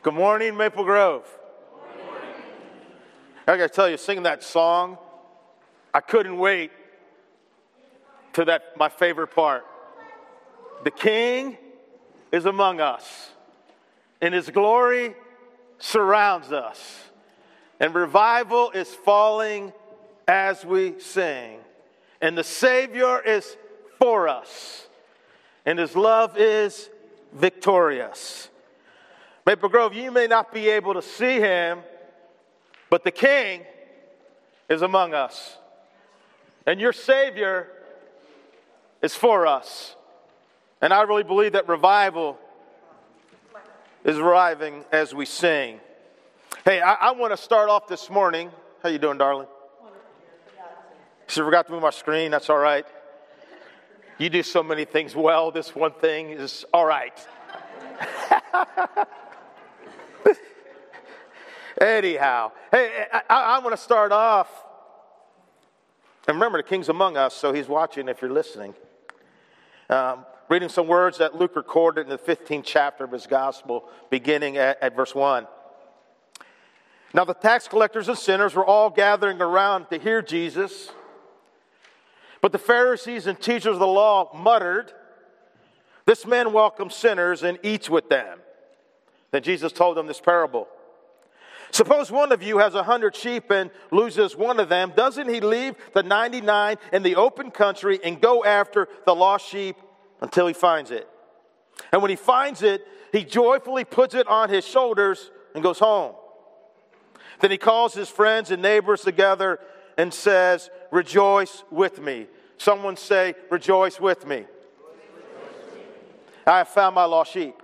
Good morning, Maple Grove. I gotta tell you, singing that song, I couldn't wait to that my favorite part. The King is among us, and His glory surrounds us, and revival is falling as we sing, and the Savior is for us, and His love is victorious. Maple Grove, you may not be able to see Him but the King is among us. And your Savior is for us. And I really believe that revival is arriving as we sing. Hey, I, I want to start off this morning. How you doing, darling? She forgot to move my screen. That's all right. You do so many things well. This one thing is all right. Anyhow, hey, I, I want to start off. And remember, the king's among us, so he's watching if you're listening. Um, reading some words that Luke recorded in the 15th chapter of his gospel, beginning at, at verse 1. Now, the tax collectors and sinners were all gathering around to hear Jesus. But the Pharisees and teachers of the law muttered, This man welcomes sinners and eats with them. Then Jesus told them this parable. Suppose one of you has a hundred sheep and loses one of them. Doesn't he leave the 99 in the open country and go after the lost sheep until he finds it? And when he finds it, he joyfully puts it on his shoulders and goes home. Then he calls his friends and neighbors together and says, Rejoice with me. Someone say, Rejoice with me. I have found my lost sheep.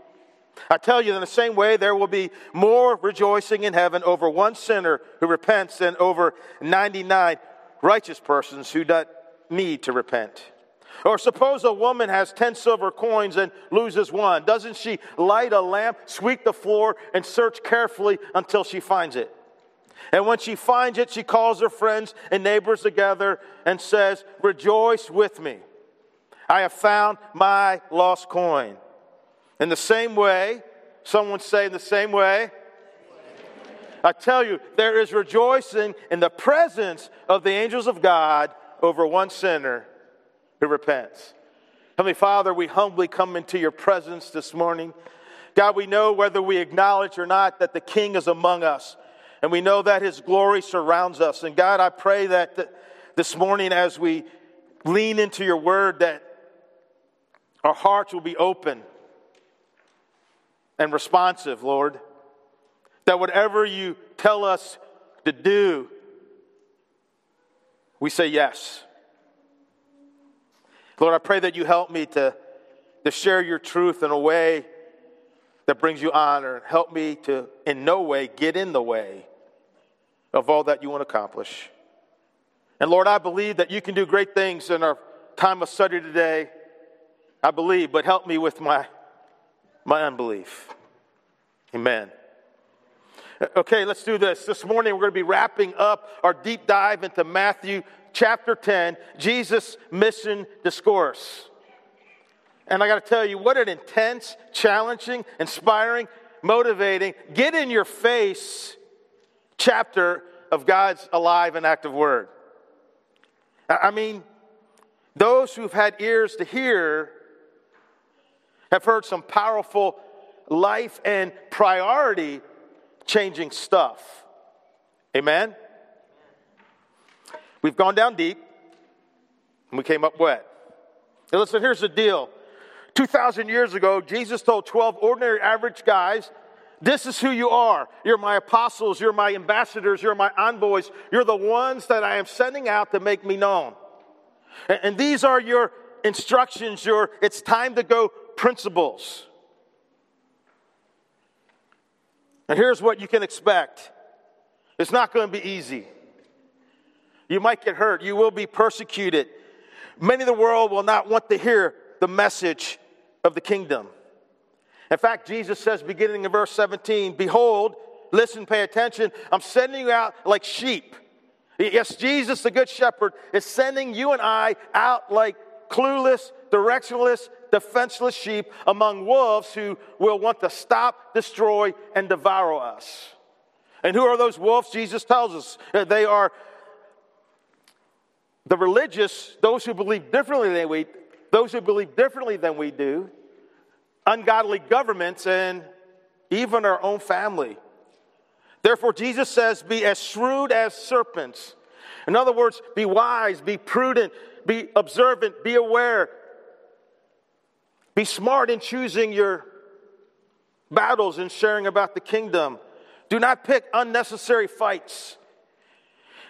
I tell you, in the same way, there will be more rejoicing in heaven over one sinner who repents than over 99 righteous persons who don't need to repent. Or suppose a woman has 10 silver coins and loses one. Doesn't she light a lamp, sweep the floor, and search carefully until she finds it? And when she finds it, she calls her friends and neighbors together and says, Rejoice with me. I have found my lost coin. In the same way, someone say, in the same way, I tell you, there is rejoicing in the presence of the angels of God over one sinner who repents. Heavenly Father, we humbly come into your presence this morning. God, we know whether we acknowledge or not that the King is among us, and we know that his glory surrounds us. And God, I pray that this morning as we lean into your word, that our hearts will be open and responsive, Lord. That whatever you tell us to do, we say yes. Lord, I pray that you help me to, to share your truth in a way that brings you honor. Help me to, in no way, get in the way of all that you want to accomplish. And Lord, I believe that you can do great things in our time of study today. I believe, but help me with my my unbelief. Amen. Okay, let's do this. This morning we're going to be wrapping up our deep dive into Matthew chapter 10, Jesus' mission discourse. And I got to tell you, what an intense, challenging, inspiring, motivating, get in your face chapter of God's alive and active word. I mean, those who've had ears to hear have heard some powerful life and priority changing stuff. Amen? We've gone down deep and we came up wet. Now, listen, here's the deal 2,000 years ago, Jesus told 12 ordinary, average guys, This is who you are. You're my apostles, you're my ambassadors, you're my envoys, you're the ones that I am sending out to make me known. And these are your instructions, your it's time to go principles. And here's what you can expect it's not going to be easy. You might get hurt, you will be persecuted. Many of the world will not want to hear the message of the kingdom. In fact, Jesus says, beginning in verse 17, Behold, listen, pay attention, I'm sending you out like sheep. Yes, Jesus, the Good Shepherd, is sending you and I out like clueless, directionless, defenseless sheep among wolves who will want to stop, destroy, and devour us. And who are those wolves? Jesus tells us they are the religious, those who believe differently than we, those who believe differently than we do, ungodly governments, and even our own family. Therefore, Jesus says, Be as shrewd as serpents. In other words, be wise, be prudent, be observant, be aware. Be smart in choosing your battles and sharing about the kingdom. Do not pick unnecessary fights.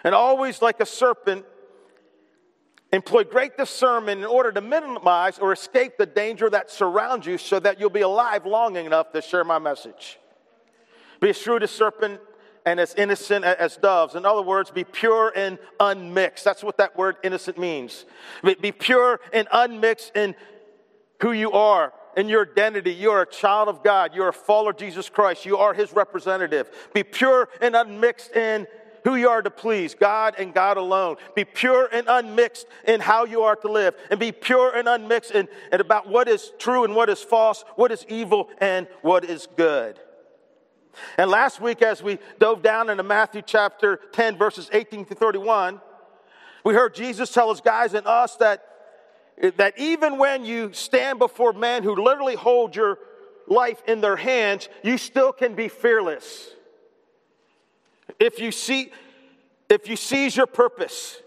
And always, like a serpent, employ great discernment in order to minimize or escape the danger that surrounds you so that you'll be alive long enough to share my message. Be as shrewd as serpent and as innocent as doves. In other words, be pure and unmixed. That's what that word innocent means. Be pure and unmixed in who you are, and your identity. You are a child of God. You are a follower of Jesus Christ. You are his representative. Be pure and unmixed in who you are to please, God and God alone. Be pure and unmixed in how you are to live, and be pure and unmixed in, in about what is true and what is false, what is evil and what is good. And last week, as we dove down into Matthew chapter 10, verses 18 to 31, we heard Jesus tell his guys and us that, that even when you stand before men who literally hold your life in their hands, you still can be fearless. If you see, if you seize your purpose,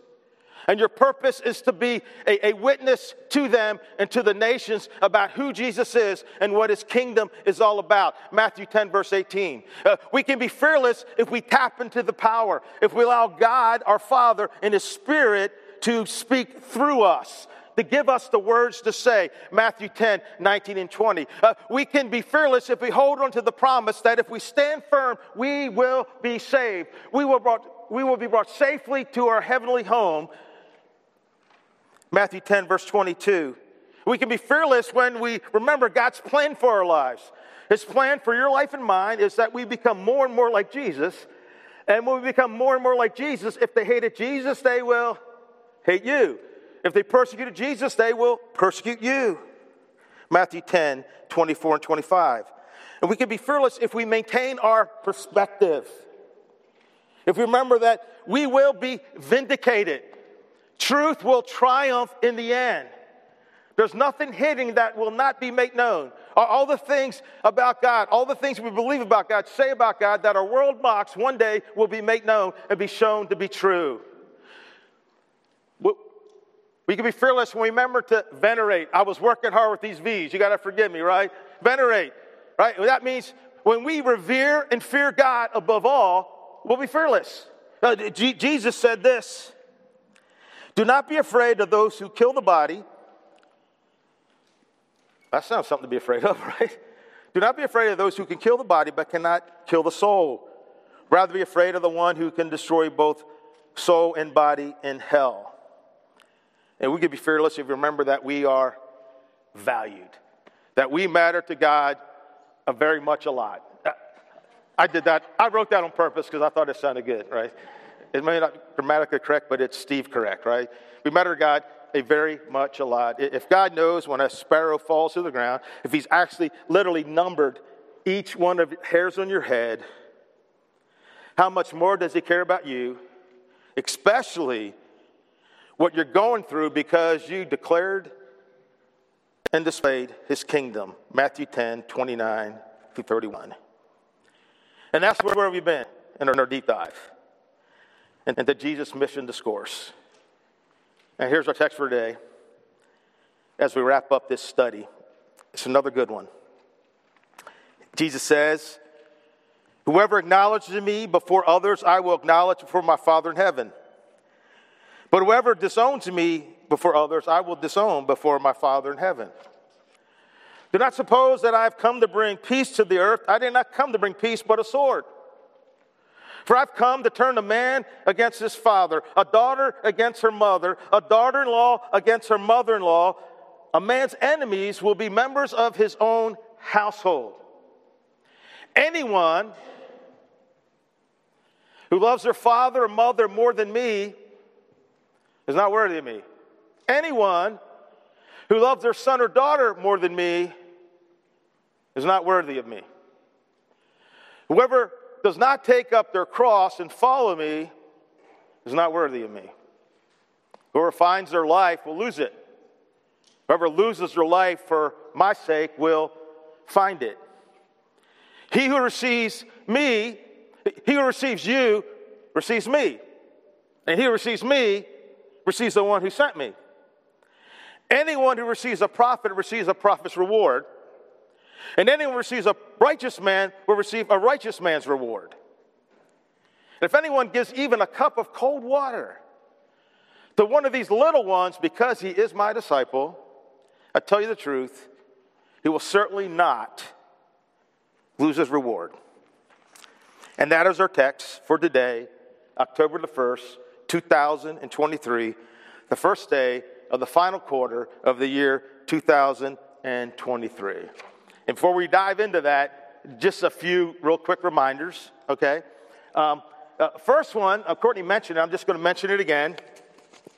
and your purpose is to be a, a, witness to them and to the nations about who Jesus is and what his kingdom is all about. Matthew 10, verse 18. Uh, we can be fearless if we tap into the power, if we allow God, our Father, and his Spirit to speak through us to give us the words to say. Matthew 10, 19, and 20. Uh, we can be fearless if we hold on to the promise that if we stand firm, we will be saved. We will, brought, we will be brought safely to our heavenly home. Matthew 10, verse 22. We can be fearless when we remember God's plan for our lives. His plan for your life and mine is that we become more and more like Jesus. And when we become more and more like Jesus, if they hated Jesus, they will hate you. If they persecuted Jesus, they will persecute you. Matthew 10, 24 and 25. And we can be fearless if we maintain our perspective. If we remember that we will be vindicated, truth will triumph in the end. There's nothing hidden that will not be made known. All the things about God, all the things we believe about God, say about God that our world mocks, one day will be made known and be shown to be true. We can be fearless when we remember to venerate. I was working hard with these V's. You got to forgive me, right? Venerate, right? That means when we revere and fear God above all, we'll be fearless. G- Jesus said this Do not be afraid of those who kill the body. That sounds something to be afraid of, right? Do not be afraid of those who can kill the body but cannot kill the soul. Rather, be afraid of the one who can destroy both soul and body in hell. And we can be fearless if we remember that we are valued, that we matter to God a very much a lot. Uh, I did that. I wrote that on purpose because I thought it sounded good, right? It may not be grammatically correct, but it's Steve correct, right? We matter to God a very much a lot. If God knows when a sparrow falls to the ground, if He's actually literally numbered each one of hairs on your head, how much more does He care about you, especially what you're going through because you declared and displayed his kingdom. Matthew 10, 29 through 31. And that's where we've been in our deep dive into Jesus' mission discourse. And here's our text for today as we wrap up this study. It's another good one. Jesus says, Whoever acknowledges me before others, I will acknowledge before my Father in heaven. But whoever disowns me before others, I will disown before my Father in heaven. Do not suppose that I have come to bring peace to the earth. I did not come to bring peace, but a sword. For I've come to turn a man against his father, a daughter against her mother, a daughter in law against her mother in law. A man's enemies will be members of his own household. Anyone who loves their father or mother more than me is not worthy of me. Anyone who loves their son or daughter more than me is not worthy of me. Whoever does not take up their cross and follow me is not worthy of me. Whoever finds their life will lose it. Whoever loses their life for my sake will find it. He who receives me, he who receives you, receives me. And he who receives me receives the one who sent me. Anyone who receives a prophet receives a prophet's reward. And anyone who receives a righteous man will receive a righteous man's reward. if anyone gives even a cup of cold water to one of these little ones because he is my disciple, I tell you the truth, he will certainly not lose his reward. And that is our text for today, October the 1st, 2023, the first day of the final quarter of the year 2023. And before we dive into that, just a few real quick reminders, okay? Um, uh, first one, uh, Courtney mentioned I'm just going to mention it again.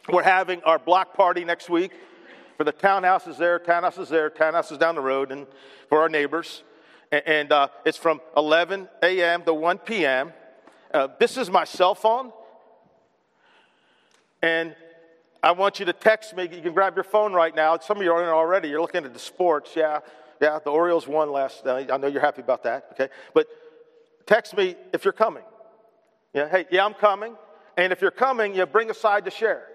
We're having our block party next week for the townhouses there, townhouses there, townhouses down the road, and for our neighbors. And, and uh, it's from 11 a.m. to 1 p.m. Uh, this is my cell phone. And I want you to text me. You can grab your phone right now. Some of you are in already. You're looking at the sports. Yeah, yeah. The Orioles won last. I know you're happy about that. Okay, but text me if you're coming. Yeah. Hey, yeah, I'm coming. And if you're coming, you bring a side to share.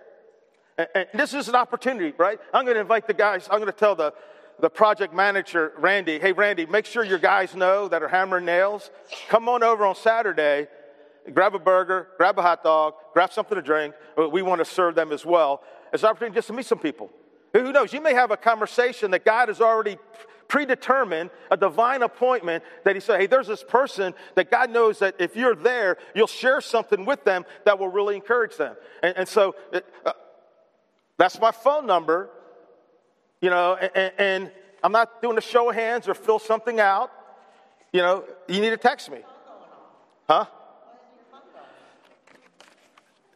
And, and this is an opportunity, right? I'm going to invite the guys. I'm going to tell the the project manager, Randy, hey, Randy, make sure your guys know that are hammering nails. Come on over on Saturday grab a burger, grab a hot dog, grab something to drink. We want to serve them as well. It's an opportunity just to meet some people. Who knows? You may have a conversation that God has already predetermined, a divine appointment that He said, hey, there's this person that God knows that if you're there, you'll share something with them that will really encourage them. And, and so uh, that's my phone number, you know, and, and I'm not doing a show of hands or fill something out. You know, you need to text me. Huh?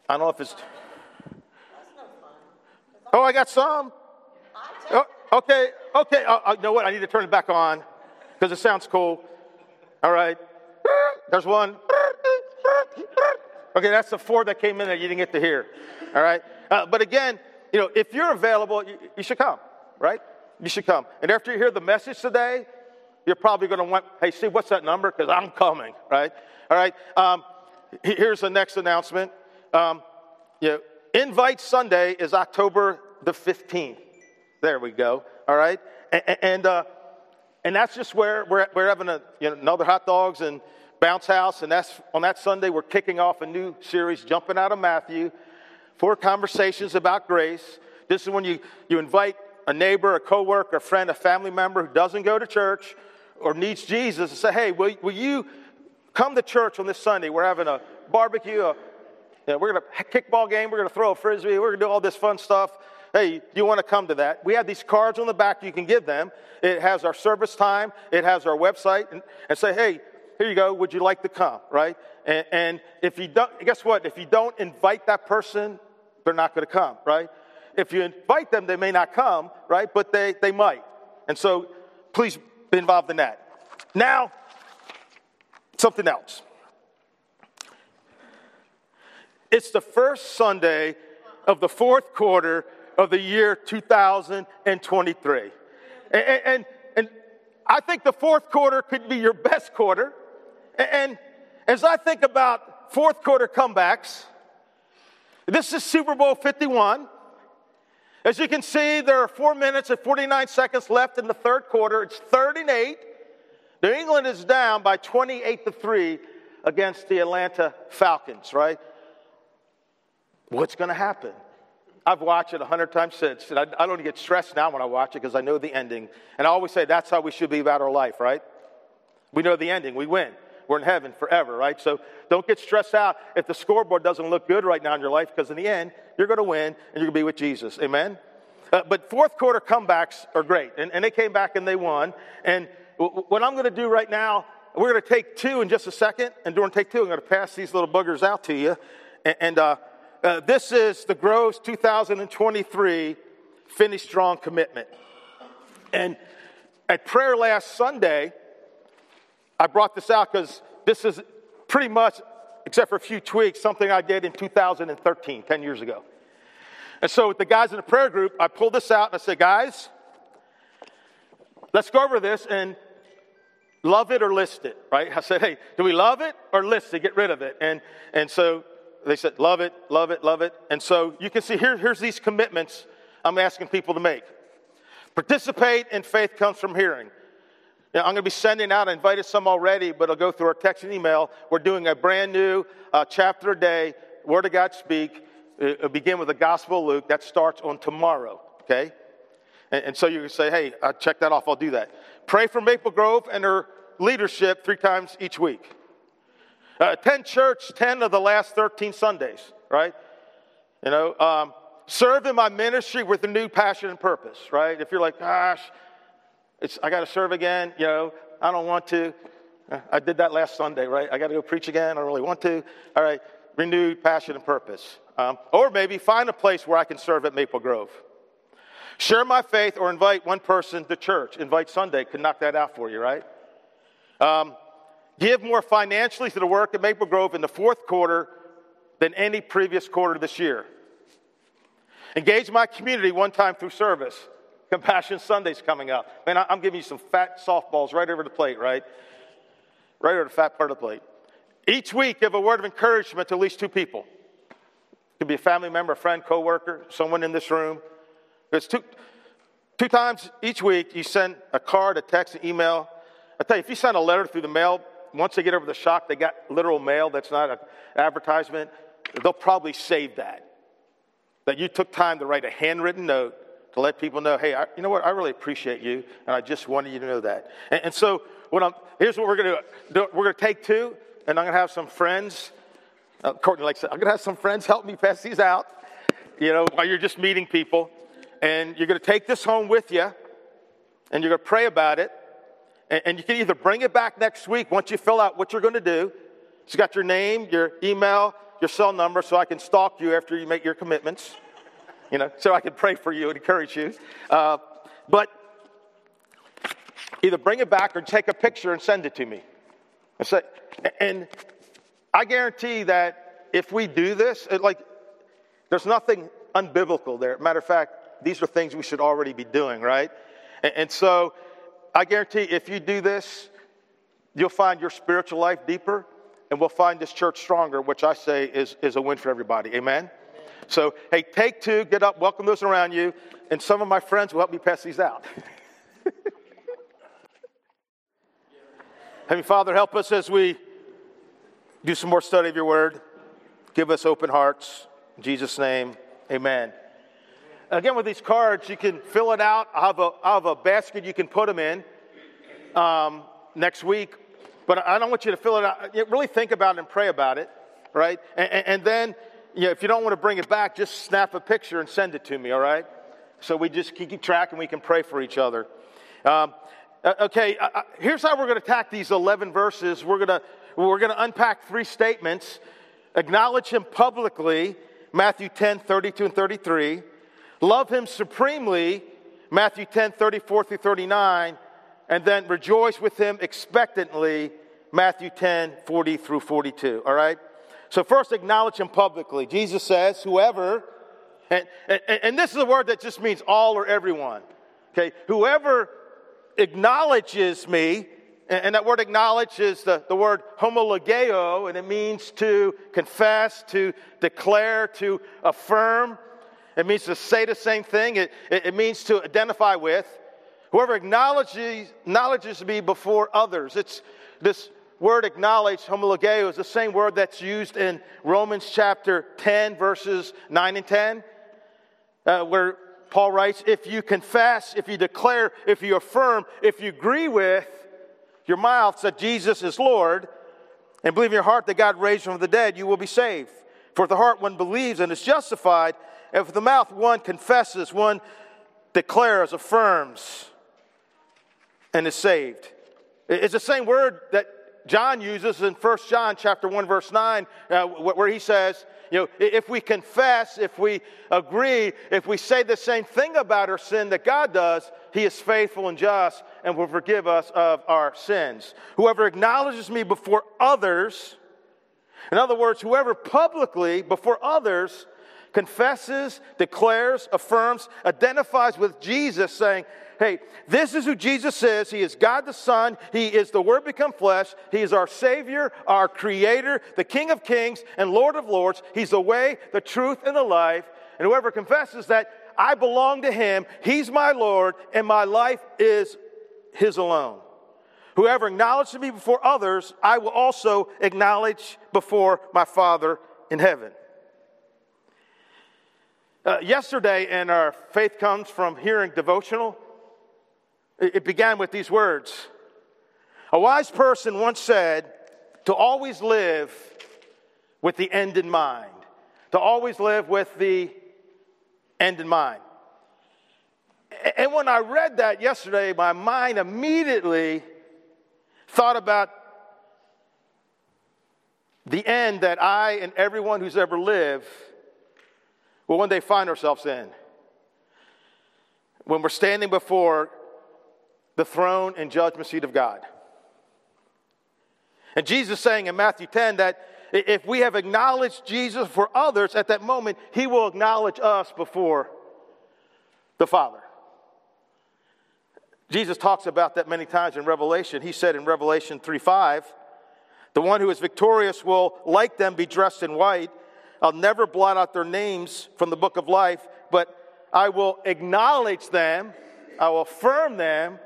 I don't know if it's. Oh, I got some. Oh, okay, okay. Uh, uh, you know what? I need to turn it back on because it sounds cool. All right. There's one. Okay, that's the four that came in that you didn't get to hear. All right. Uh, but again, you know, if you're available, you, you, should come, right? You should come. And after you hear the message today, you're probably going to want, hey, see, what's that number? Because I'm coming, right? All right. Um, here's the next announcement. Um, you know, Invite Sunday is October the 15th. There we go. All right. And, and, uh, and that's just where we're, we're having a, you know, another hot dogs and bounce house. And that's on that Sunday, we're kicking off a new series, Jumping Out of Matthew, four conversations about grace. This is when you, you invite a neighbor, a coworker, a friend, a family member who doesn't go to church or needs Jesus and say, hey, will, will you come to church on this Sunday? We're having a barbecue, a, yeah, we're going to kickball game. We're going to throw a frisbee. We're going to do all this fun stuff. Hey, you want to come to that? We have these cards on the back you can give them. It has our service time. It has our website, and, and say, hey, here you go. Would you like to come? Right? And, and if you don't, guess what? If you don't invite that person, they're not going to come. Right? If you invite them, they may not come. Right? But they they might. And so, please be involved in that. Now, something else. It's the first Sunday of the fourth quarter of the year 2023. And, and, and I think the fourth quarter could be your best quarter. And as I think about fourth quarter comebacks, this is Super Bowl 51. As you can see, there are four minutes and 49 seconds left in the third quarter. It's 38. New England is down by 28 to 3 against the Atlanta Falcons, right? What's going to happen? I've watched it a hundred times since, and I, I, don't get stressed now when I watch it because I know the ending. And I always say that's how we should be about our life, right? We know the ending, we win. We're in heaven forever, right? So don't get stressed out if the scoreboard doesn't look good right now in your life because in the end, you're going to win and you're going to be with Jesus. Amen? Uh, but fourth quarter comebacks are great. And, and they came back and they won. And w- what I'm going to do right now, we're going to take two in just a second. And during take two, I'm going to pass these little buggers out to you. And, and uh, uh, this is the Groves 2023 finish strong commitment. And at prayer last Sunday, I brought this out because this is pretty much, except for a few tweaks, something I did in 2013, 10 years ago. And so, with the guys in the prayer group, I pulled this out and I said, Guys, let's go over this and love it or list it, right? I said, Hey, do we love it or list it, get rid of it? And, and so they said, Love it, love it, love it. And so you can see here, here's these commitments I'm asking people to make. Participate in faith comes from hearing. Now, I'm going to be sending out, I invited some already, but I'll go through our text and email. We're doing a brand new uh, chapter a day, Word of God Speak. It'll begin with the Gospel of Luke. That starts on tomorrow, okay? And, and so you can say, hey, I check that off, I'll do that. Pray for Maple Grove and her leadership three times each week. Uh, attend church 10 of the last 13 Sundays, right? You know, um, serve in my ministry with a new passion and purpose, right? If you're like, gosh, it's, I got to serve again, you know, I don't want to. Uh, I did that last Sunday, right? I got to go preach again. I don't really want to. All right, renewed passion and purpose. Um, or maybe find a place where I can serve at Maple Grove. Share my faith or invite one person to church. Invite Sunday could knock that out for you, right? Um, give more financially to the work at Maple Grove in the fourth quarter than any previous quarter this year. Engage my community one time through service. Compassion Sunday's coming up. Man, I'm giving you some fat softballs right over the plate, right? Right over the fat part of the plate. Each week, give a word of encouragement to at least two people. It could be a family member, a friend, coworker, someone in this room. It's two, two times each week, you send a card, a text, an email. I tell you, if you send a letter through the mail, once they get over the shock, they got literal mail that's not an advertisement, they'll probably save that. That you took time to write a handwritten note to let people know, hey, I, you know what, I really appreciate you, and I just wanted you to know that. And, and so, what I'm, here's what we're going to do. We're going to take two, and I'm going to have some friends. Uh, Courtney likes it. I'm going to have some friends help me pass these out, you know, while you're just meeting people. And you're going to take this home with you, and you're going to pray about it. And, and you can either bring it back next week once you fill out what you're going to do. It's got your name, your email, your cell number, so I can stalk you after you make your commitments you know, so I can pray for you and encourage you. Uh, but either bring it back or take a picture and send it to me. And, say, and I guarantee that if we do this, it, like, there's nothing unbiblical there. Matter of fact, these are things we should already be doing, right? And, and so I guarantee if you do this, you'll find your spiritual life deeper and we'll find this church stronger, which I say is, is a win for everybody. Amen? So, hey, take two, get up, welcome those around you, and some of my friends will help me pass these out. Heavenly Father, help us as we do some more study of your word. Give us open hearts. In Jesus' name, amen. Again, with these cards, you can fill it out. I have a, I have a basket you can put them in um, next week. But I don't want you to fill it out. Really think about it and pray about it, right? And, and then you know, if you don't want to bring it back, just snap a picture and send it to me, all right? So we just keep track and we can pray for each other. Um, uh, okay, uh, uh here's how we're going to attack these 11 verses. We're going to we're going to unpack three statements. Acknowledge him publicly, Matthew 10, 32 and 33. Love him supremely, Matthew 10, 34 through 39. And then rejoice with him expectantly, Matthew 10, 40 through 42. All right? So, first, acknowledge him publicly. Jesus says, whoever, and, and, and, this is a word that just means all or everyone. Okay, whoever acknowledges me, and, that word acknowledge is the, the word homologeo, and it means to confess, to declare, to affirm. It means to say the same thing, it, it, it means to identify with. Whoever acknowledges, acknowledges me before others. It's this word acknowledge, homologeo, is the same word that's used in Romans chapter 10, verses 9 and 10, uh, where Paul writes, If you confess, if you declare, if you affirm, if you agree with your mouth that Jesus is Lord, and believe in your heart that God raised him from the dead, you will be saved. For with the heart one believes and is justified, with the mouth one confesses, one declares, affirms, and is saved. It's the same word that John uses in 1 John chapter 1 verse 9 uh, where he says, you know, if we confess, if we agree, if we say the same thing about our sin that God does, he is faithful and just and will forgive us of our sins. Whoever acknowledges me before others, in other words, whoever publicly before others confesses, declares, affirms, identifies with Jesus, saying, Hey, this is who Jesus is. He is God the Son. He is the Word become flesh. He is our Savior, our Creator, the King of kings, and Lord of lords. He's the way, the truth, and the life. And whoever confesses that I belong to Him, He's my Lord, and my life is His alone. Whoever acknowledges me before others, I will also acknowledge before my Father in heaven. Uh, yesterday, in our Faith Comes from Hearing devotional, it, it began with these words A wise person once said, To always live with the end in mind. To always live with the end in mind. And when I read that yesterday, my mind immediately thought about the end that I and everyone who's ever lived will one day find ourselves in. When we're standing before the throne and judgment seat of God. And Jesus saying in Matthew 10 that if we have acknowledged Jesus for others at that moment, he will acknowledge us before the Father. Jesus talks about that many times in Revelation. He said in Revelation 3 5, the one who is victorious will, like them, be dressed in white I'll never blot out their names from the book of life, but I will acknowledge them, I will affirm them,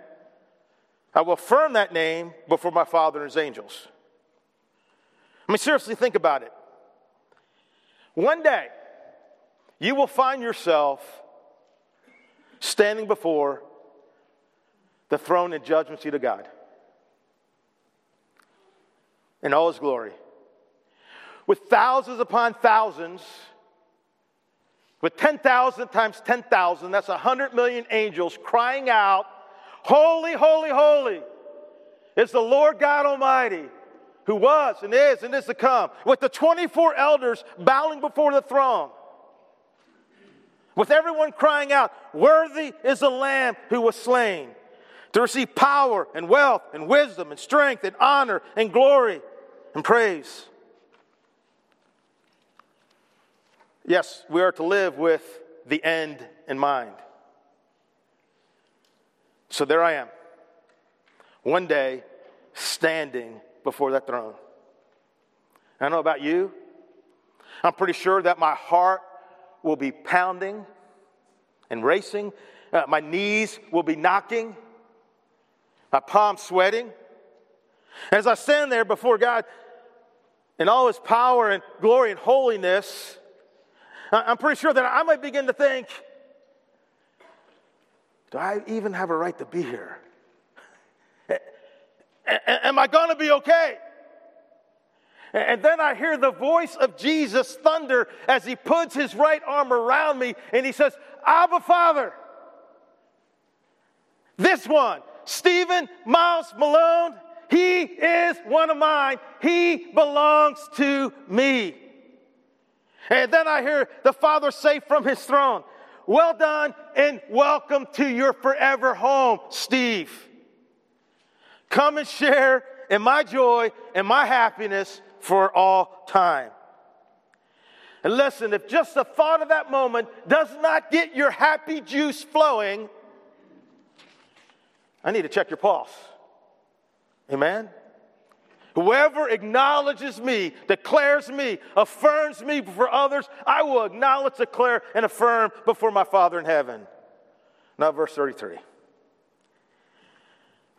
I will affirm that name before my Father and his angels. I mean, seriously, think about it. One day, you will find yourself standing before the throne and judgment seat of God in all his glory with thousands upon thousands, with 10,000 times 10,000, that's 100 million angels crying out, Holy, holy, holy is the Lord God Almighty, who was and is and is to come, with the 24 elders bowing before the throne. With everyone crying out, Worthy is the Lamb who was slain to receive power and wealth and wisdom and strength and honor and glory and praise. Yes, we are to live with the end in mind. So there I am, one day standing before that throne. I don't know about you. I'm pretty sure that my heart will be pounding and racing. Uh, my knees will be knocking. My palms sweating. As I stand there before God in all his power and glory and holiness, I'm pretty sure that I might begin to think, do I even have a right to be here? Am I going to be okay? And then I hear the voice of Jesus thunder as he puts his right arm around me and he says, Abba, Father. This one, Stephen Miles Malone, he is one of mine. He belongs to me. And then I hear the Father say from his throne, Well done and welcome to your forever home, Steve. Come and share in my joy and my happiness for all time. And listen, if just the thought of that moment does not get your happy juice flowing, I need to check your pulse. Amen? Whoever acknowledges me, declares me, affirms me before others, I will acknowledge, declare, and affirm before my Father in heaven. Now, verse 33.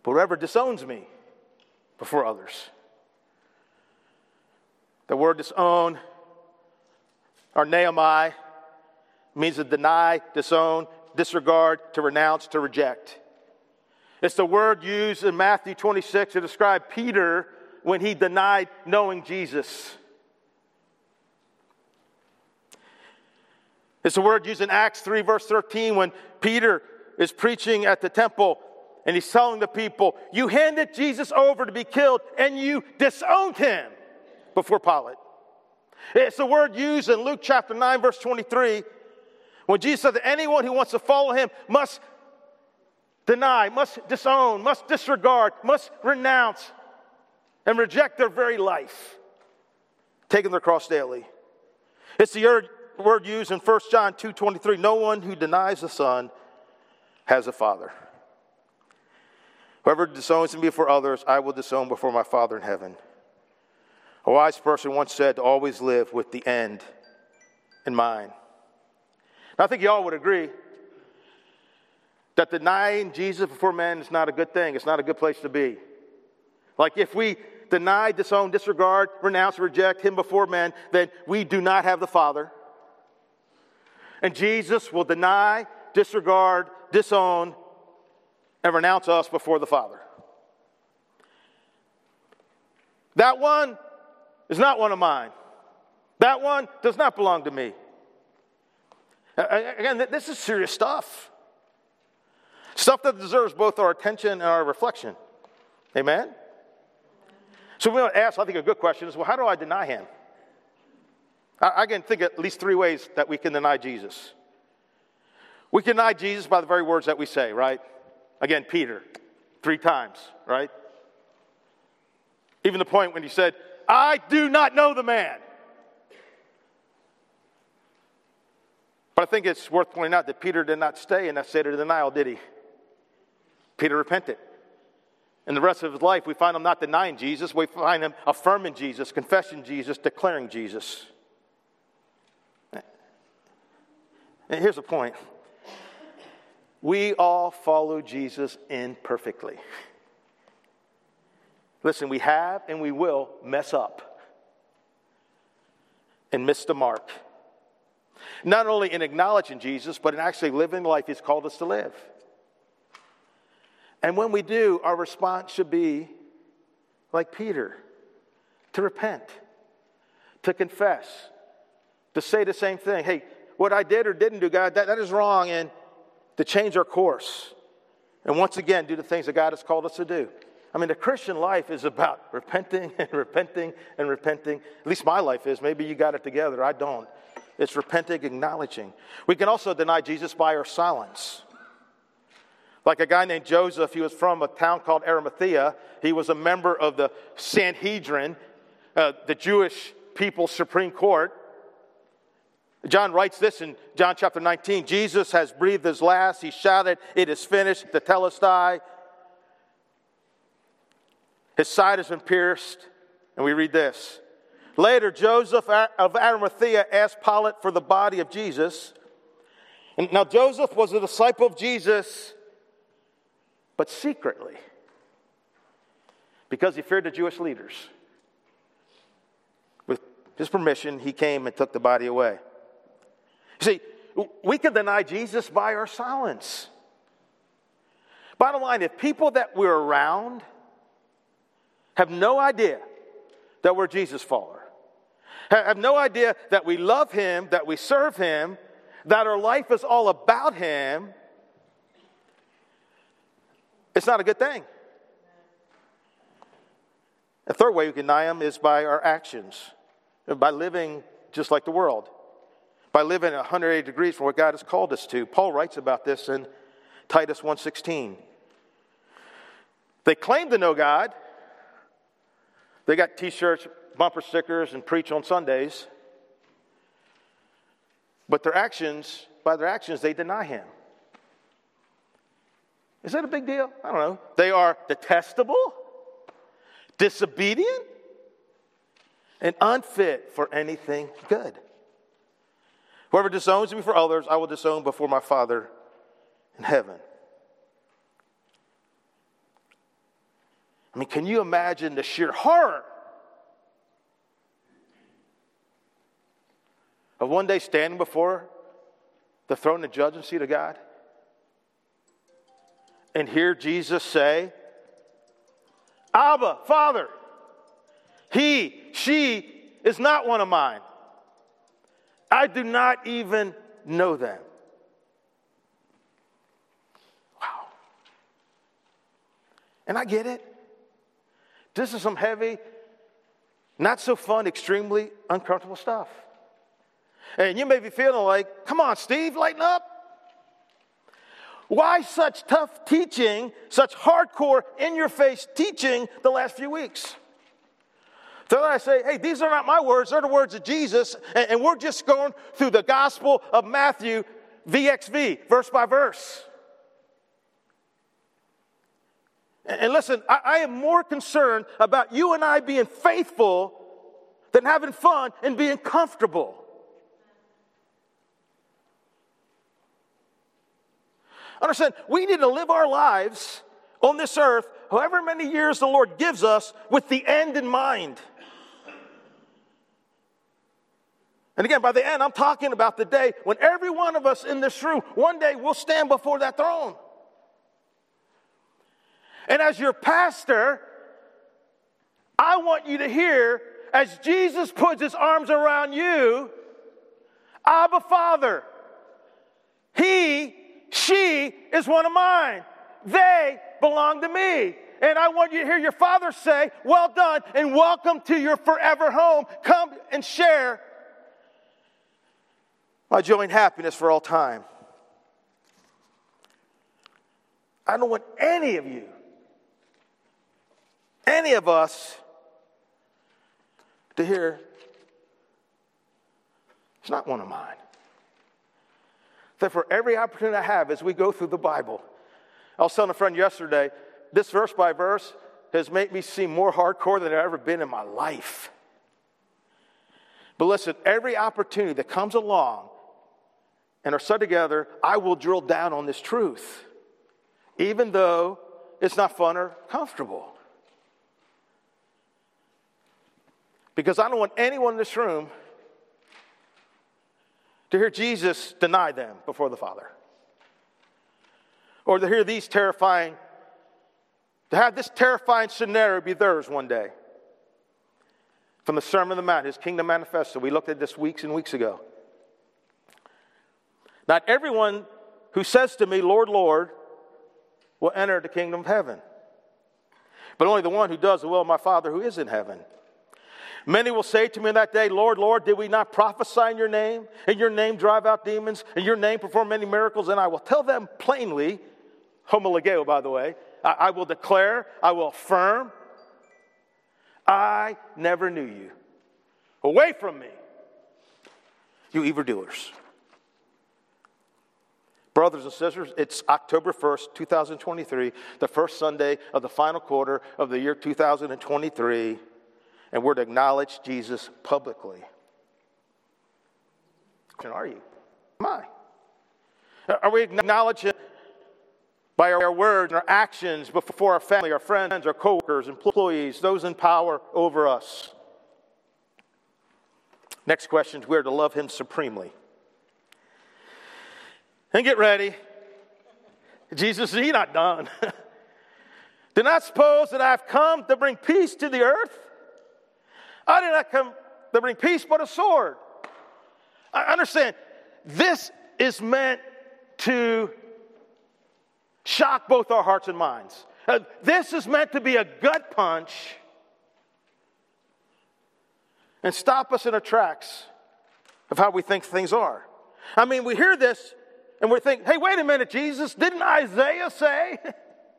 But whoever disowns me before others, the word disown or arneomai means to deny, disown, disregard, to renounce, to reject. It's the word used in Matthew 26 to describe Peter when he denied knowing Jesus. It's a word used in Acts 3, verse 13, when Peter is preaching at the temple And he's telling the people, You handed Jesus over to be killed and you disowned him before Pilate. It's the word used in Luke chapter 9, verse 23, when Jesus said that anyone who wants to follow him must deny, must disown, must disregard, must renounce, and reject their very life, taking their cross daily. It's the word used in 1 John 2:23, no one who denies the Son has a father. Whoever disowns me before others, I will disown before my Father in heaven. A wise person once said to always live with the end in mind. I think you all would agree that denying Jesus before men is not a good thing. It's not a good place to be. Like if we deny, disown, disregard, renounce, reject him before men, then we do not have the Father. And Jesus will deny, disregard, disown, and renounce us before the Father. That one is not one of mine. That one does not belong to me. Again, this is serious stuff. Stuff that deserves both our attention and our reflection. Amen? So we want to ask, I think a good question is well, how do I deny him? I, I can think at least three ways that we can deny Jesus. We can deny Jesus by the very words that we say, right? Again, Peter, three times, right? Even the point when he said, I do not know the man. But I think it's worth pointing out that Peter did not stay in that state of denial, did he? Peter repented. In the rest of his life, we find him not denying Jesus, we find him affirming Jesus, confessing Jesus, declaring Jesus. And here's the point we all follow Jesus imperfectly. Listen, we have and we will mess up and miss the mark. Not only in acknowledging Jesus, but in actually living the life He's called us to live. And when we do, our response should be like Peter to repent, to confess, to say the same thing. Hey, what I did or didn't do, God, that, that is wrong, and to change our course. And once again, do the things that God has called us to do. I mean, the Christian life is about repenting and repenting and repenting. At least my life is. Maybe you got it together. I don't. It's repenting, acknowledging. We can also deny Jesus by our silence. Like a guy named Joseph, he was from a town called Arimathea. He was a member of the Sanhedrin, uh, the Jewish people's Supreme Court. John writes this in John chapter 19 Jesus has breathed his last. He shouted, It is finished, tetelestai. His side has been pierced. And we read this. Later, Joseph of Arimathea asked Pilate for the body of Jesus. And now, Joseph was a disciple of Jesus but secretly, because he feared the Jewish leaders. With his permission, he came and took the body away. You see, we can deny Jesus by our silence. Bottom line, if people that we're around have no idea that we're Jesus follower, have no idea that we love him, that we serve him, that our life is all about him, it's not a good thing. The third way we can deny Him is by our actions, by living just like the world, by living 180 degrees from what God has called us to. Paul writes about this in Titus 1:16. They claim to know God. They got t-shirts, bumper stickers, and preach on Sundays. But their actions, by their actions, they deny him. Is that a big deal? I don't know. They are detestable, disobedient, and unfit for anything good. Whoever disowns me for others, I will disown before my Father in heaven. I mean, can you imagine the sheer horror of one day standing before the throne and judgment seat of God? And hear Jesus say, Abba, Father, he, she is not one of mine. I do not even know them. Wow. And I get it. This is some heavy, not so fun, extremely uncomfortable stuff. And you may be feeling like, come on, Steve, lighten up. Why such tough teaching, such hardcore, in your face teaching the last few weeks? So then I say, hey, these are not my words, they're the words of Jesus, and, and we're just going through the Gospel of Matthew, VXV, verse by verse. And, and listen, I, I am more concerned about you and I being faithful than having fun and being comfortable. Understand, we need to live our lives on this earth, however many years the Lord gives us, with the end in mind. And again, by the end, I'm talking about the day when every one of us in this room, one day will stand before that throne. And as your pastor, I want you to hear as Jesus puts his arms around you, Abba Father, he, she is one of mine. They belong to me. And I want you to hear your father say, Well done, and welcome to your forever home. Come and share my joy and happiness for all time. I don't want any of you, any of us, to hear, it's not one of mine. For every opportunity I have as we go through the Bible, I was telling a friend yesterday, this verse by verse has made me seem more hardcore than I've ever been in my life. But listen, every opportunity that comes along and are set together, I will drill down on this truth, even though it's not fun or comfortable. Because I don't want anyone in this room to hear Jesus deny them before the Father. Or to hear these terrifying, to have this terrifying scenario be theirs one day. From the Sermon on the Mount, his kingdom manifesto. We looked at this weeks and weeks ago. Not everyone who says to me, Lord, Lord, will enter the kingdom of heaven, but only the one who does the will of my Father who is in heaven. Many will say to me in that day, Lord, Lord, did we not prophesy in your name? In your name drive out demons? In your name perform many miracles? And I will tell them plainly, homologeo, by the way, I, I will declare, I will affirm, I never knew you. Away from me, you evildoers. Brothers and sisters, it's October 1st, 2023, the first Sunday of the final quarter of the year 2023, and we're to acknowledge Jesus publicly. And Are you? Am I? Are we acknowledging by our words and our actions before our family, our friends, our coworkers, employees, those in power over us? Next question is we're to love him supremely. And get ready. Jesus He's not done. Do not suppose that I've come to bring peace to the earth. I did not come to bring peace, but a sword. I understand this is meant to shock both our hearts and minds. Uh, this is meant to be a gut punch and stop us in our tracks of how we think things are. I mean, we hear this and we're thinking, hey, wait a minute, Jesus, didn't Isaiah say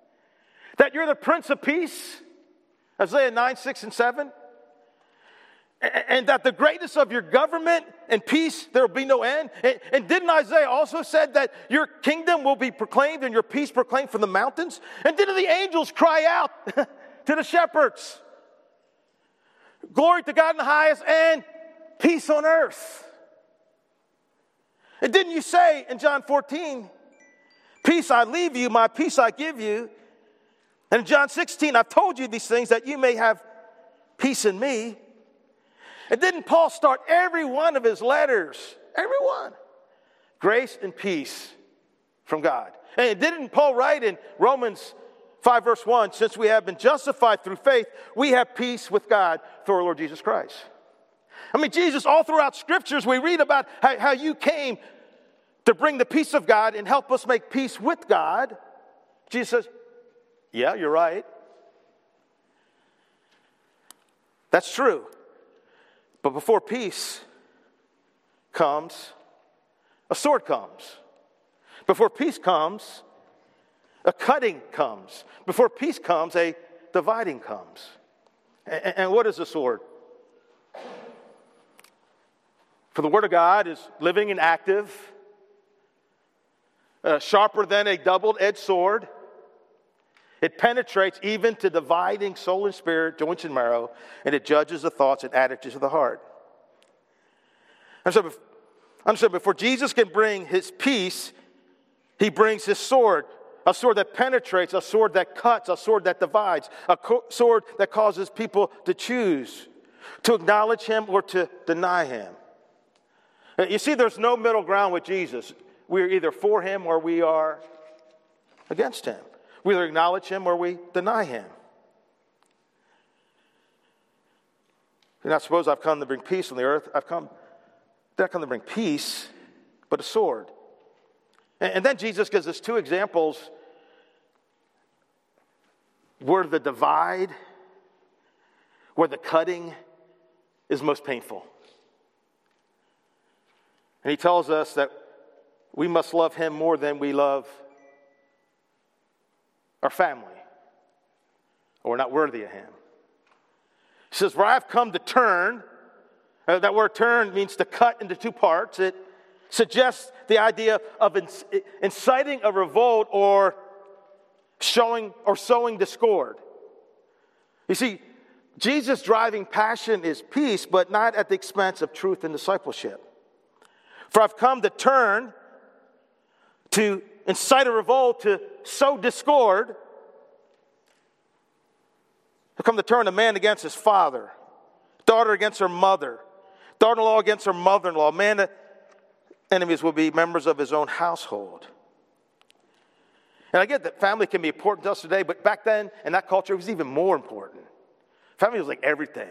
that you're the Prince of Peace? Isaiah 9, 6, and 7. And that the greatness of your government and peace, there will be no end. And, didn't Isaiah also said that your kingdom will be proclaimed and your peace proclaimed from the mountains? And didn't the angels cry out to the shepherds? Glory to God in the highest and peace on earth. And didn't you say in John 14, Peace I leave you, my peace I give you? And in John 16, I've told you these things that you may have peace in me. And didn't Paul start every one of his letters? Every one. Grace and peace from God. And didn't Paul write in Romans 5, verse 1 Since we have been justified through faith, we have peace with God through our Lord Jesus Christ. I mean, Jesus, all throughout scriptures, we read about how, how you came to bring the peace of God and help us make peace with God. Jesus says, Yeah, you're right. That's true. But before peace comes, a sword comes. Before peace comes, a cutting comes. Before peace comes, a dividing comes. And, what is a sword? For the Word of God is living and active, uh, sharper than a double edged sword. It penetrates even to dividing soul and spirit, joints and marrow, and it judges the thoughts and attitudes of the heart. And so, I'm saying before Jesus can bring his peace, he brings his sword. A sword that penetrates, a sword that cuts, a sword that divides, a co- sword that causes people to choose to acknowledge him or to deny him. Uh, you see, there's no middle ground with Jesus. We're either for him or we are against him. We either acknowledge him or we deny him. And I suppose I've come to bring peace on the earth. I've come, not come to bring peace, but a sword. And, and then Jesus gives us two examples where the divide, where the cutting is most painful. And he tells us that we must love him more than we love our family, or we're not worthy of him. He says, For I've come to turn. Uh, that word turn means to cut into two parts. It suggests the idea of inciting a revolt or showing or sowing discord. You see, Jesus' driving passion is peace, but not at the expense of truth and discipleship. For I've come to turn, to incite a revolt, to sow discord. I've come to turn a man against his father, daughter against her mother, daughter in law against her mother in law. Man, enemies will be members of his own household. And I get that family can be important to us today, but back then in that culture, it was even more important. Family was like everything.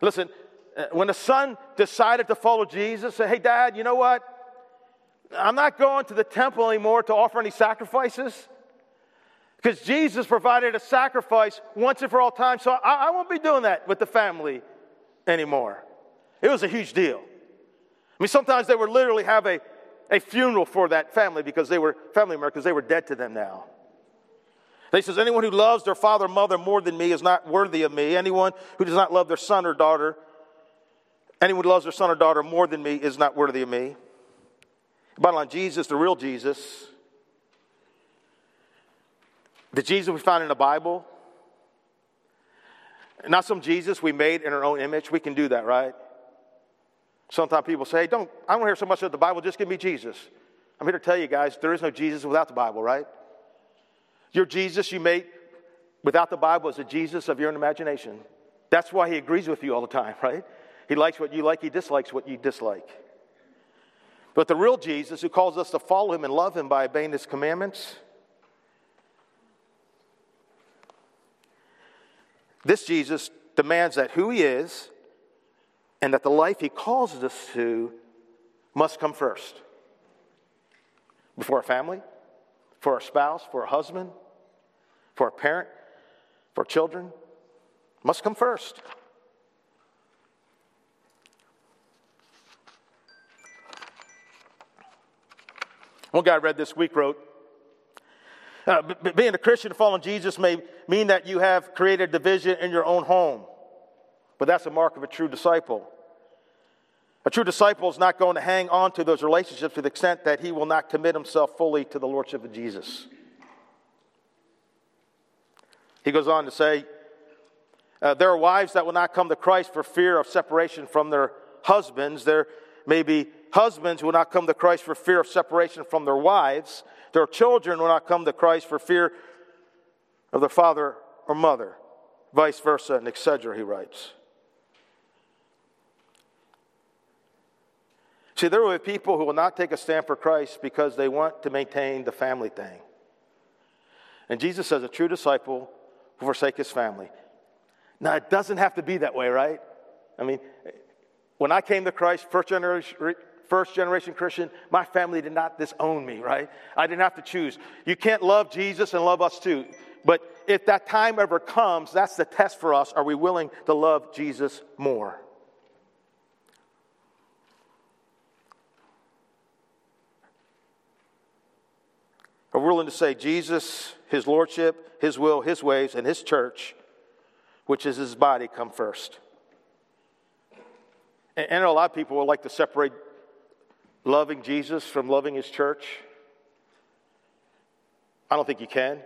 Listen, uh, when a son decided to follow Jesus, say, hey, dad, you know what? I'm not going to the temple anymore to offer any sacrifices because Jesus provided a sacrifice once and for all time. So I, I won't be doing that with the family anymore. It was a huge deal. I mean, sometimes they would literally have a a funeral for that family because they were family members because they were dead to them now. He says, Anyone who loves their father or mother more than me is not worthy of me. Anyone who does not love their son or daughter, anyone who loves their son or daughter more than me is not worthy of me. Bottom line, Jesus, the real Jesus, the Jesus we find in the Bible, not some Jesus we made in our own image. We can do that, right? Sometimes people say, don't, I don't hear so much of the Bible, just give me Jesus. I'm here to tell you guys, there is no Jesus without the Bible, right? Your Jesus you made without the Bible is a Jesus of your own imagination. That's why he agrees with you all the time, right? He likes what you like, he dislikes what you dislike. But the real Jesus, who calls us to follow him and love him by obeying his commandments, this Jesus demands that who he is and that the life He calls us to must come first before our family, for our spouse, for our husband, for our parent, for children, must come first. One guy I read this week wrote, uh, being a Christian and following Jesus may mean that you have created division in your own home. But that's a mark of a true disciple. A true disciple is not going to hang on to those relationships to the extent that he will not commit himself fully to the Lordship of Jesus. He goes on to say, uh, There are wives that will not come to Christ for fear of separation from their husbands. There may be husbands will not come to Christ for fear of separation from their wives. Their children will not come to Christ for fear of their father or mother, vice versa, and etc., he writes. See, there will be people who will not take a stand for Christ because they want to maintain the family thing. And Jesus says a true disciple will forsake his family. Now, it doesn't have to be that way, right? I mean, when I came to Christ, first generation, first generation Christian, my family did not disown me, right? I didn't have to choose. You can't love Jesus and love us too. But if that time ever comes, that's the test for us. Are we willing to love Jesus more? Are we willing to say Jesus, His Lordship, His will, His ways, and His church, which is His body, come first? And, a lot of people would like to separate loving Jesus from loving His church. I don't think you can.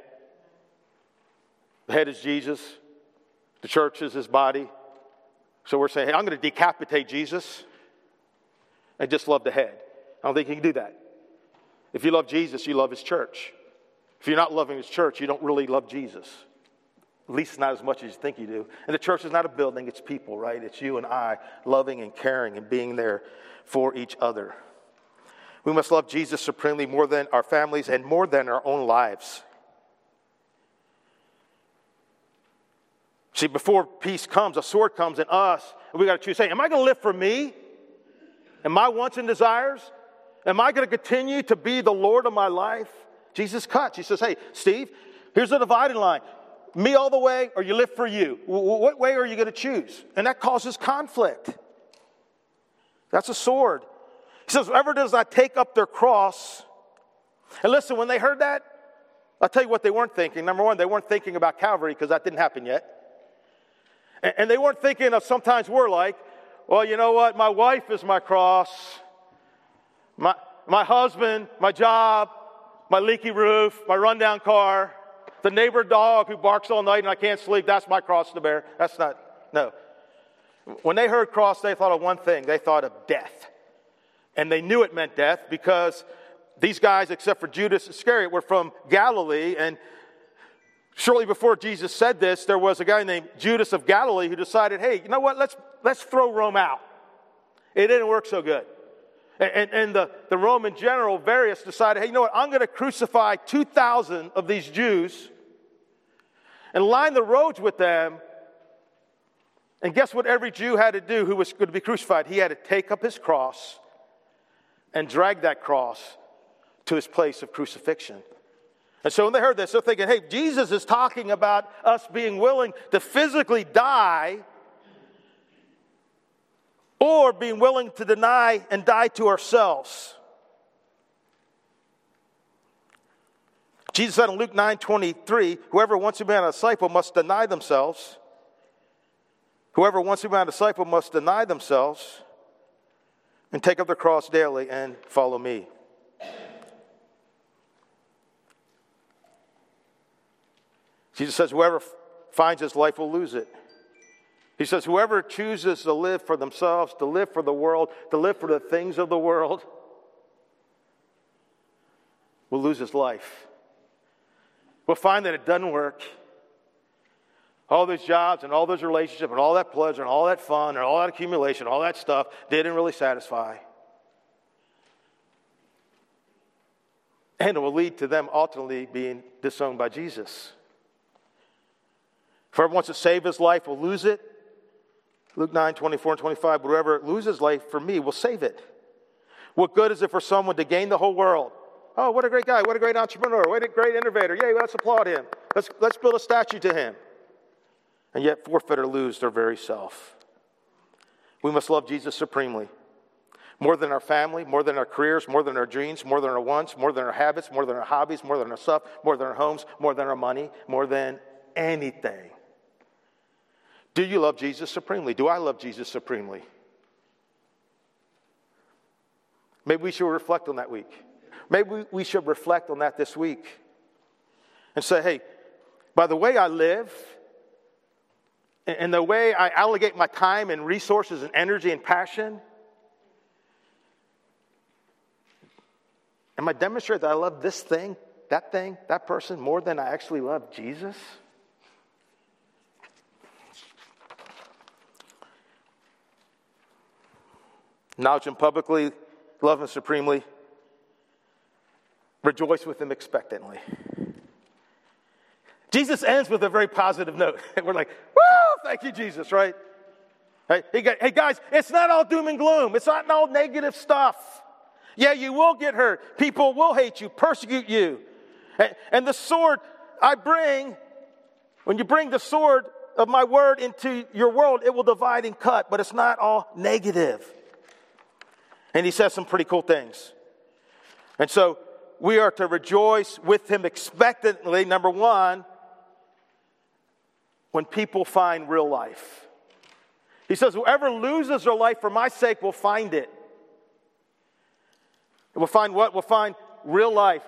The head is Jesus, the church is his body. So we're saying, hey, I'm going to decapitate Jesus and just love the head. I don't think you can do that. If you love Jesus, you love his church. If you're not loving his church, you don't really love Jesus. At least not as much as you think you do. And the church is not a building, it's people, right? It's you and I loving and caring and being there for each other. We must love Jesus supremely more than our families and more than our own lives. See, before peace comes, a sword comes in us, and we got to choose. Say, am I going to live for me? And my wants and desires? Am I going to continue to be the Lord of my life? Jesus cuts. He says, Hey, Steve, here's the dividing line me all the way, or you live for you. What way are you going to choose? And that causes conflict. That's a sword. He says, Whoever does not take up their cross, and listen, when they heard that, I'll tell you what they weren't thinking. Number one, they weren't thinking about Calvary because that didn't happen yet. And they weren't thinking of sometimes we're like, well, you know what? My wife is my cross. My, my husband, my job, my leaky roof, my rundown car, the neighbor dog who barks all night and I can't sleep, that's my cross to bear. That's not, no. When they heard cross, they thought of one thing they thought of death. And they knew it meant death because these guys, except for Judas Iscariot, were from Galilee, and Shortly before Jesus said this, there was a guy named Judas of Galilee who decided, hey, you know what? Let's, let's throw Rome out. It didn't work so good. And, and the, the Roman general, Varius, decided, hey, you know what? I'm going to crucify 2,000 of these Jews and line the roads with them. And guess what every Jew had to do who was going to be crucified? He had to take up his cross and drag that cross to his place of crucifixion. And so when they heard this, they're thinking, hey, Jesus is talking about us being willing to physically die or being willing to deny and die to ourselves. Jesus said in Luke 9 23, whoever wants to be a disciple must deny themselves. Whoever wants to be a disciple must deny themselves and take up the cross daily and follow me. Jesus says, Whoever finds his life will lose it. He says, Whoever chooses to live for themselves, to live for the world, to live for the things of the world, will lose his life. We'll find that it doesn't work. All those jobs and all those relationships and all that pleasure and all that fun and all that accumulation, all that stuff didn't really satisfy. And it will lead to them ultimately being disowned by Jesus. Whoever wants to save his life will lose it. Luke 9, 24 and 25. Whoever loses life for me will save it. What good is it for someone to gain the whole world? Oh, what a great guy. What a great entrepreneur. What a great innovator. Yay, let's applaud him. Let's, let's build a statue to him. And yet forfeit or lose their very self. We must love Jesus supremely. More than our family, more than our careers, more than our dreams, more than our wants, more than our habits, more than our hobbies, more than our stuff, more than our homes, more than our money, more than anything. Do you love Jesus supremely? Do I love Jesus supremely? Maybe we should reflect on that week. Maybe we should reflect on that this week and say, hey, by the way I live and the way I allocate my time and resources and energy and passion, am I demonstrating that I love this thing, that thing, that person more than I actually love Jesus? Acknowledge him publicly, love him supremely, rejoice with him expectantly. Jesus ends with a very positive note. We're like, woo, thank you, Jesus, right? Hey, hey, guys, it's not all doom and gloom. It's not all negative stuff. Yeah, you will get hurt. People will hate you, persecute you. And the sword I bring, when you bring the sword of my word into your world, it will divide and cut, but it's not all negative. And he says some pretty cool things. And so we are to rejoice with him expectantly, number one, when people find real life. He says, Whoever loses their life for my sake will find it. We'll find what? We'll find real life.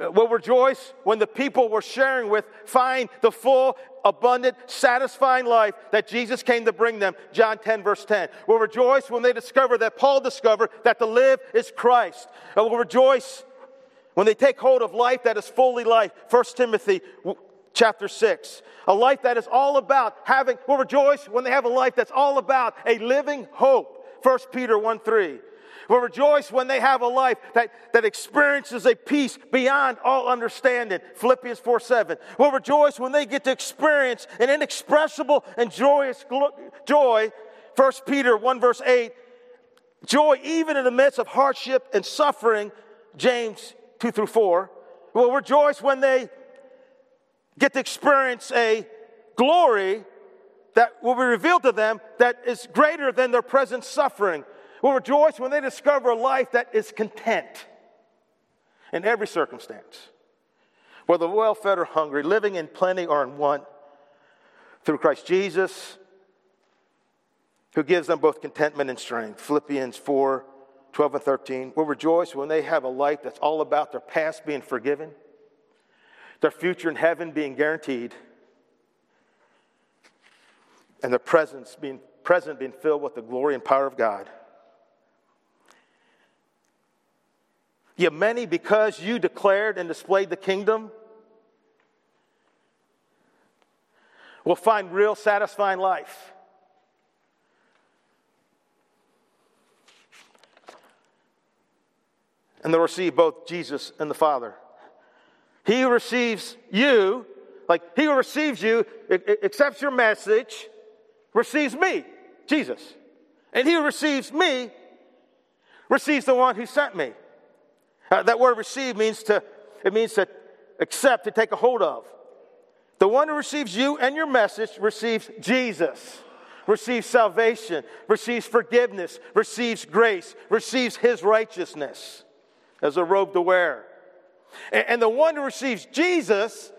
Uh, we'll rejoice when the people we're sharing with find the full, abundant, satisfying life that Jesus came to bring them. John 10, verse 10. We'll rejoice when they discover that Paul discovered that to live is Christ. And we'll rejoice when they take hold of life that is fully life. 1 Timothy chapter 6. A life that is all about having, we'll rejoice when they have a life that's all about a living hope. 1 Peter 1 3 will rejoice when they have a life that, that experiences a peace beyond all understanding. Philippians 4 7. Will rejoice when they get to experience an inexpressible and joyous joy. 1 Peter 1 verse 8. Joy even in the midst of hardship and suffering. James 2 through 4. Will rejoice when they get to experience a glory that will be revealed to them that is greater than their present suffering. Will rejoice when they discover a life that is content in every circumstance, whether well fed or hungry, living in plenty or in want, through Christ Jesus, who gives them both contentment and strength. Philippians 4 12 and 13 will rejoice when they have a life that's all about their past being forgiven, their future in heaven being guaranteed, and their presence being present being filled with the glory and power of God. Ye many, because you declared and displayed the kingdom, will find real satisfying life. And they'll receive both Jesus and the Father. He who receives you, like he who receives you, accepts your message, receives me, Jesus. And he who receives me, receives the one who sent me. Uh, that word receive means to, it means to accept, to take a hold of. The one who receives you and your message receives Jesus, receives salvation, receives forgiveness, receives grace, receives his righteousness as a robe to wear. And, the one who receives Jesus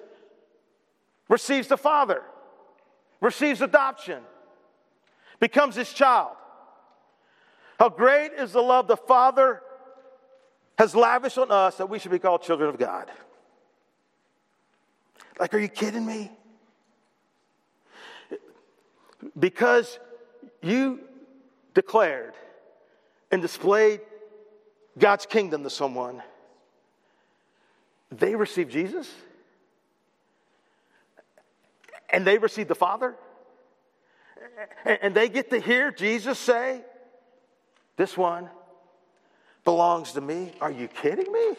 receives the Father, receives adoption, becomes his child. How great is the love the Father has lavished on us that we should be called children of God. Like, are you kidding me? Because you declared and displayed God's kingdom to someone, they received Jesus and they received the Father, and they get to hear Jesus say, This one belongs to me. Are you kidding me?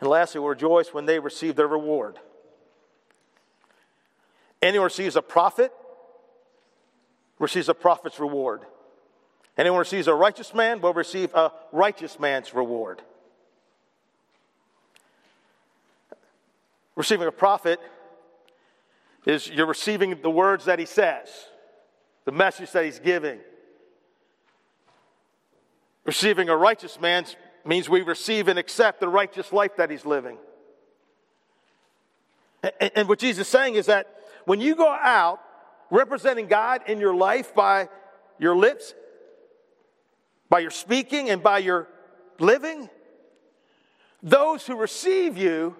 And lastly, we rejoice when they receive their reward. Anyone receives a prophet receives a prophet's reward. Anyone receives a righteous man will receive a righteous man's reward. Receiving a prophet is you're receiving the words that he says, the message that he's giving. Receiving a righteous man means we receive and accept the righteous life that he's living. And, and what Jesus is saying is that when you go out representing God in your life by your lips, by your speaking, and by your living, those who receive you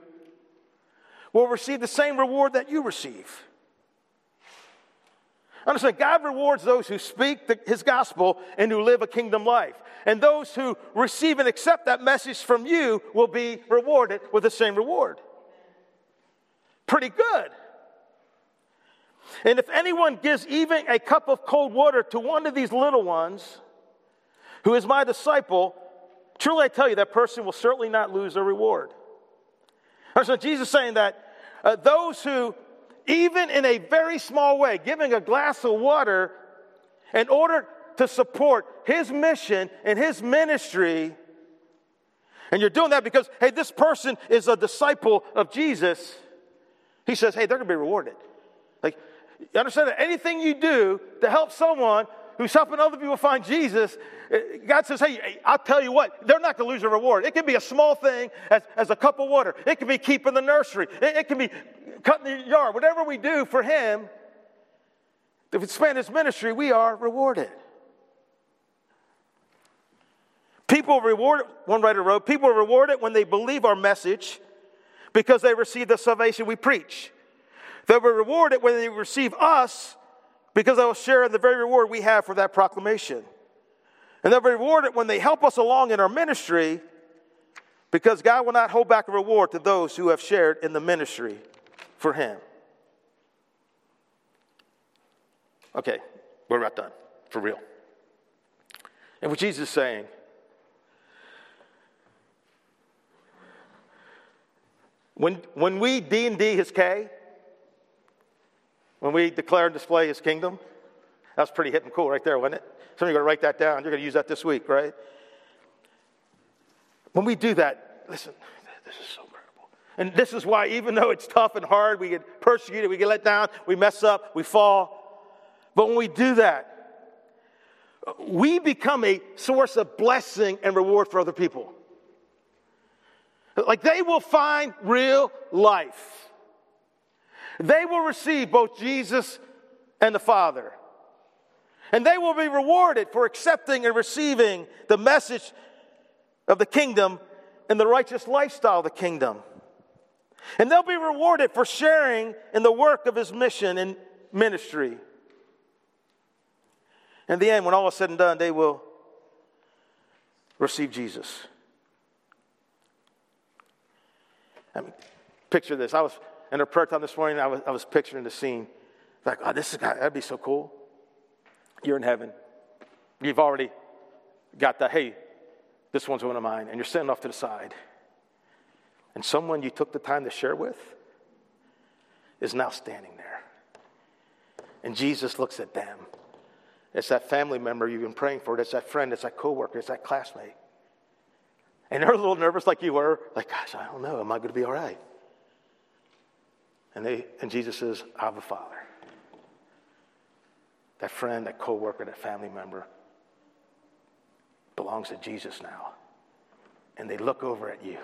will receive the same reward that you receive. Understand, God rewards those who speak the, his gospel and who live a kingdom life. And those who receive and accept that message from you will be rewarded with the same reward. Pretty good. And if anyone gives even a cup of cold water to one of these little ones, who is my disciple, truly I tell you, that person will certainly not lose their reward. So Jesus saying that uh, those who even in a very small way, giving a glass of water in order to support his mission and his ministry, and you're doing that because, hey, this person is a disciple of Jesus, he says, hey, they're going to be rewarded. Like, you understand that anything you do to help someone who's helping other people find Jesus, eh, God says, hey, I'll tell you what, they're not going to lose a reward. It can be a small thing as, as a cup of water. It can be keeping the nursery. It, it can be cutting the yard. Whatever we do for Him, if expand His ministry, we are rewarded. People reward it, one writer wrote, people are rewarded when they believe our message because they receive the salvation we preach. They were rewarded when they receive us because they will share in the very reward we have for that proclamation. And they'll be rewarded when they help us along in our ministry because God will not hold back a reward to those who have shared in the ministry for Him. Okay, we're about done, for real. And what Jesus is saying When, when we D and D his K, when we declare and display his kingdom, that's pretty hip and cool right there, wasn't it? Some of you are going to write that down. You're going to use that this week, right? When we do that, listen, this is so incredible. And this is why, even though it's tough and hard, we get persecuted, we get let down, we mess up, we fall. But when we do that, we become a source of blessing and reward for other people. Like they will find real life. They will receive both Jesus and the Father. And they will be rewarded for accepting and receiving the message of the kingdom and the righteous lifestyle of the kingdom. And they'll be rewarded for sharing in the work of his mission and ministry. In the end, when all is said and done, they will receive Jesus. I mean, picture this. I was in a prayer time this morning, I was, I was picturing the scene. Like, oh, this is, that'd be so cool. You're in heaven. You've already got that, hey, this one's one of mine, and you're sitting off to the side. And someone you took the time to share with is now standing there. And Jesus looks at them. It's that family member you've been praying for, it's that friend, it's that coworker, it's that classmate. And they're a little nervous like you were, like, gosh, I don't know, am I going to be all right? And, they, and Jesus says, I have a father. That friend, that coworker, that family member belongs to Jesus now. And they look over at you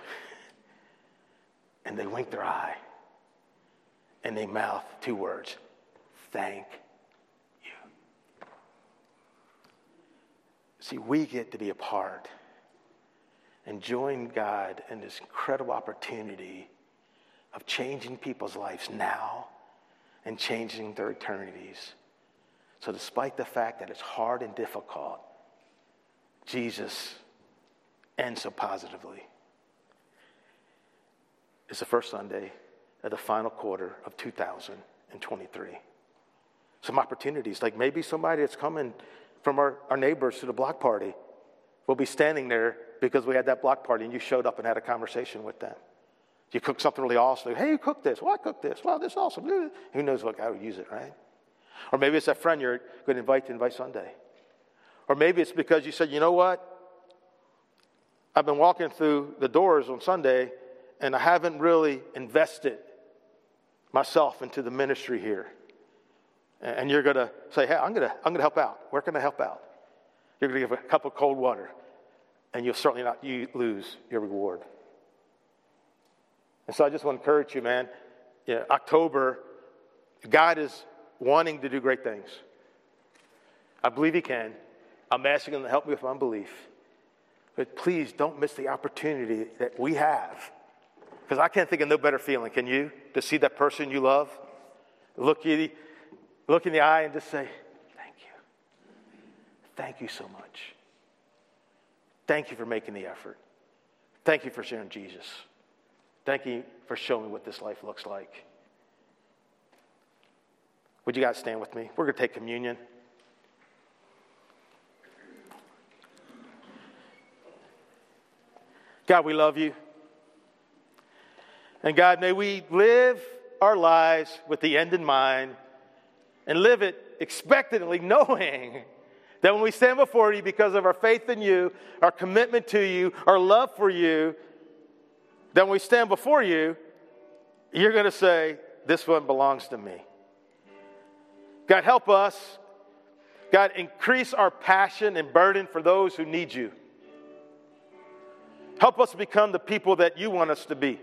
and they wink their eye and they mouth two words thank you. See, we get to be a part and join God in this incredible opportunity of changing people's lives now and changing their eternities. So, despite the fact that it's hard and difficult, Jesus ends so positively. It's the first Sunday of the final quarter of 2023. Some opportunities, like maybe somebody that's coming from our, our neighbors to the block party will be standing there because we had that block party and you showed up and had a conversation with them. You cook something really awesome. Hey, you cooked this. Well, I cooked this. Wow, this is awesome. Who knows what God would use it, right? Or maybe it's that friend you're going to invite to Invite Sunday. Or maybe it's because you said, you know what? I've been walking through the doors on Sunday and I haven't really invested myself into the ministry here. And you're going to say, hey, I'm going to, I'm going to help out. Where can I help out? You're going to give a cup of cold water and you'll certainly not lose your reward. And so I just want to encourage you, man. October, God is wanting to do great things. I believe He can. I'm asking Him to help me with my unbelief. But please don't miss the opportunity that we have. Because I can't think of no better feeling, can you? To see that person you love, look, you, look in the eye and just say, Thank you. Thank you so much. Thank you for making the effort. Thank you for sharing Jesus. Thank you for showing me what this life looks like. Would you guys stand with me? We're going to take communion. God, we love you. And God, may we live our lives with the end in mind and live it expectantly, knowing That when we stand before you because of our faith in you, our commitment to you, our love for you, that when we stand before you, you're going to say, This one belongs to me. God, help us. God, increase our passion and burden for those who need you. Help us become the people that you want us to be.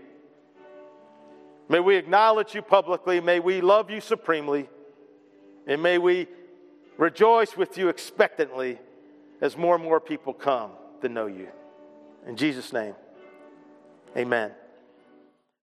May we acknowledge you publicly. May we love you supremely. And may we rejoice with you expectantly as more and more people come to know you. In Jesus' name, amen.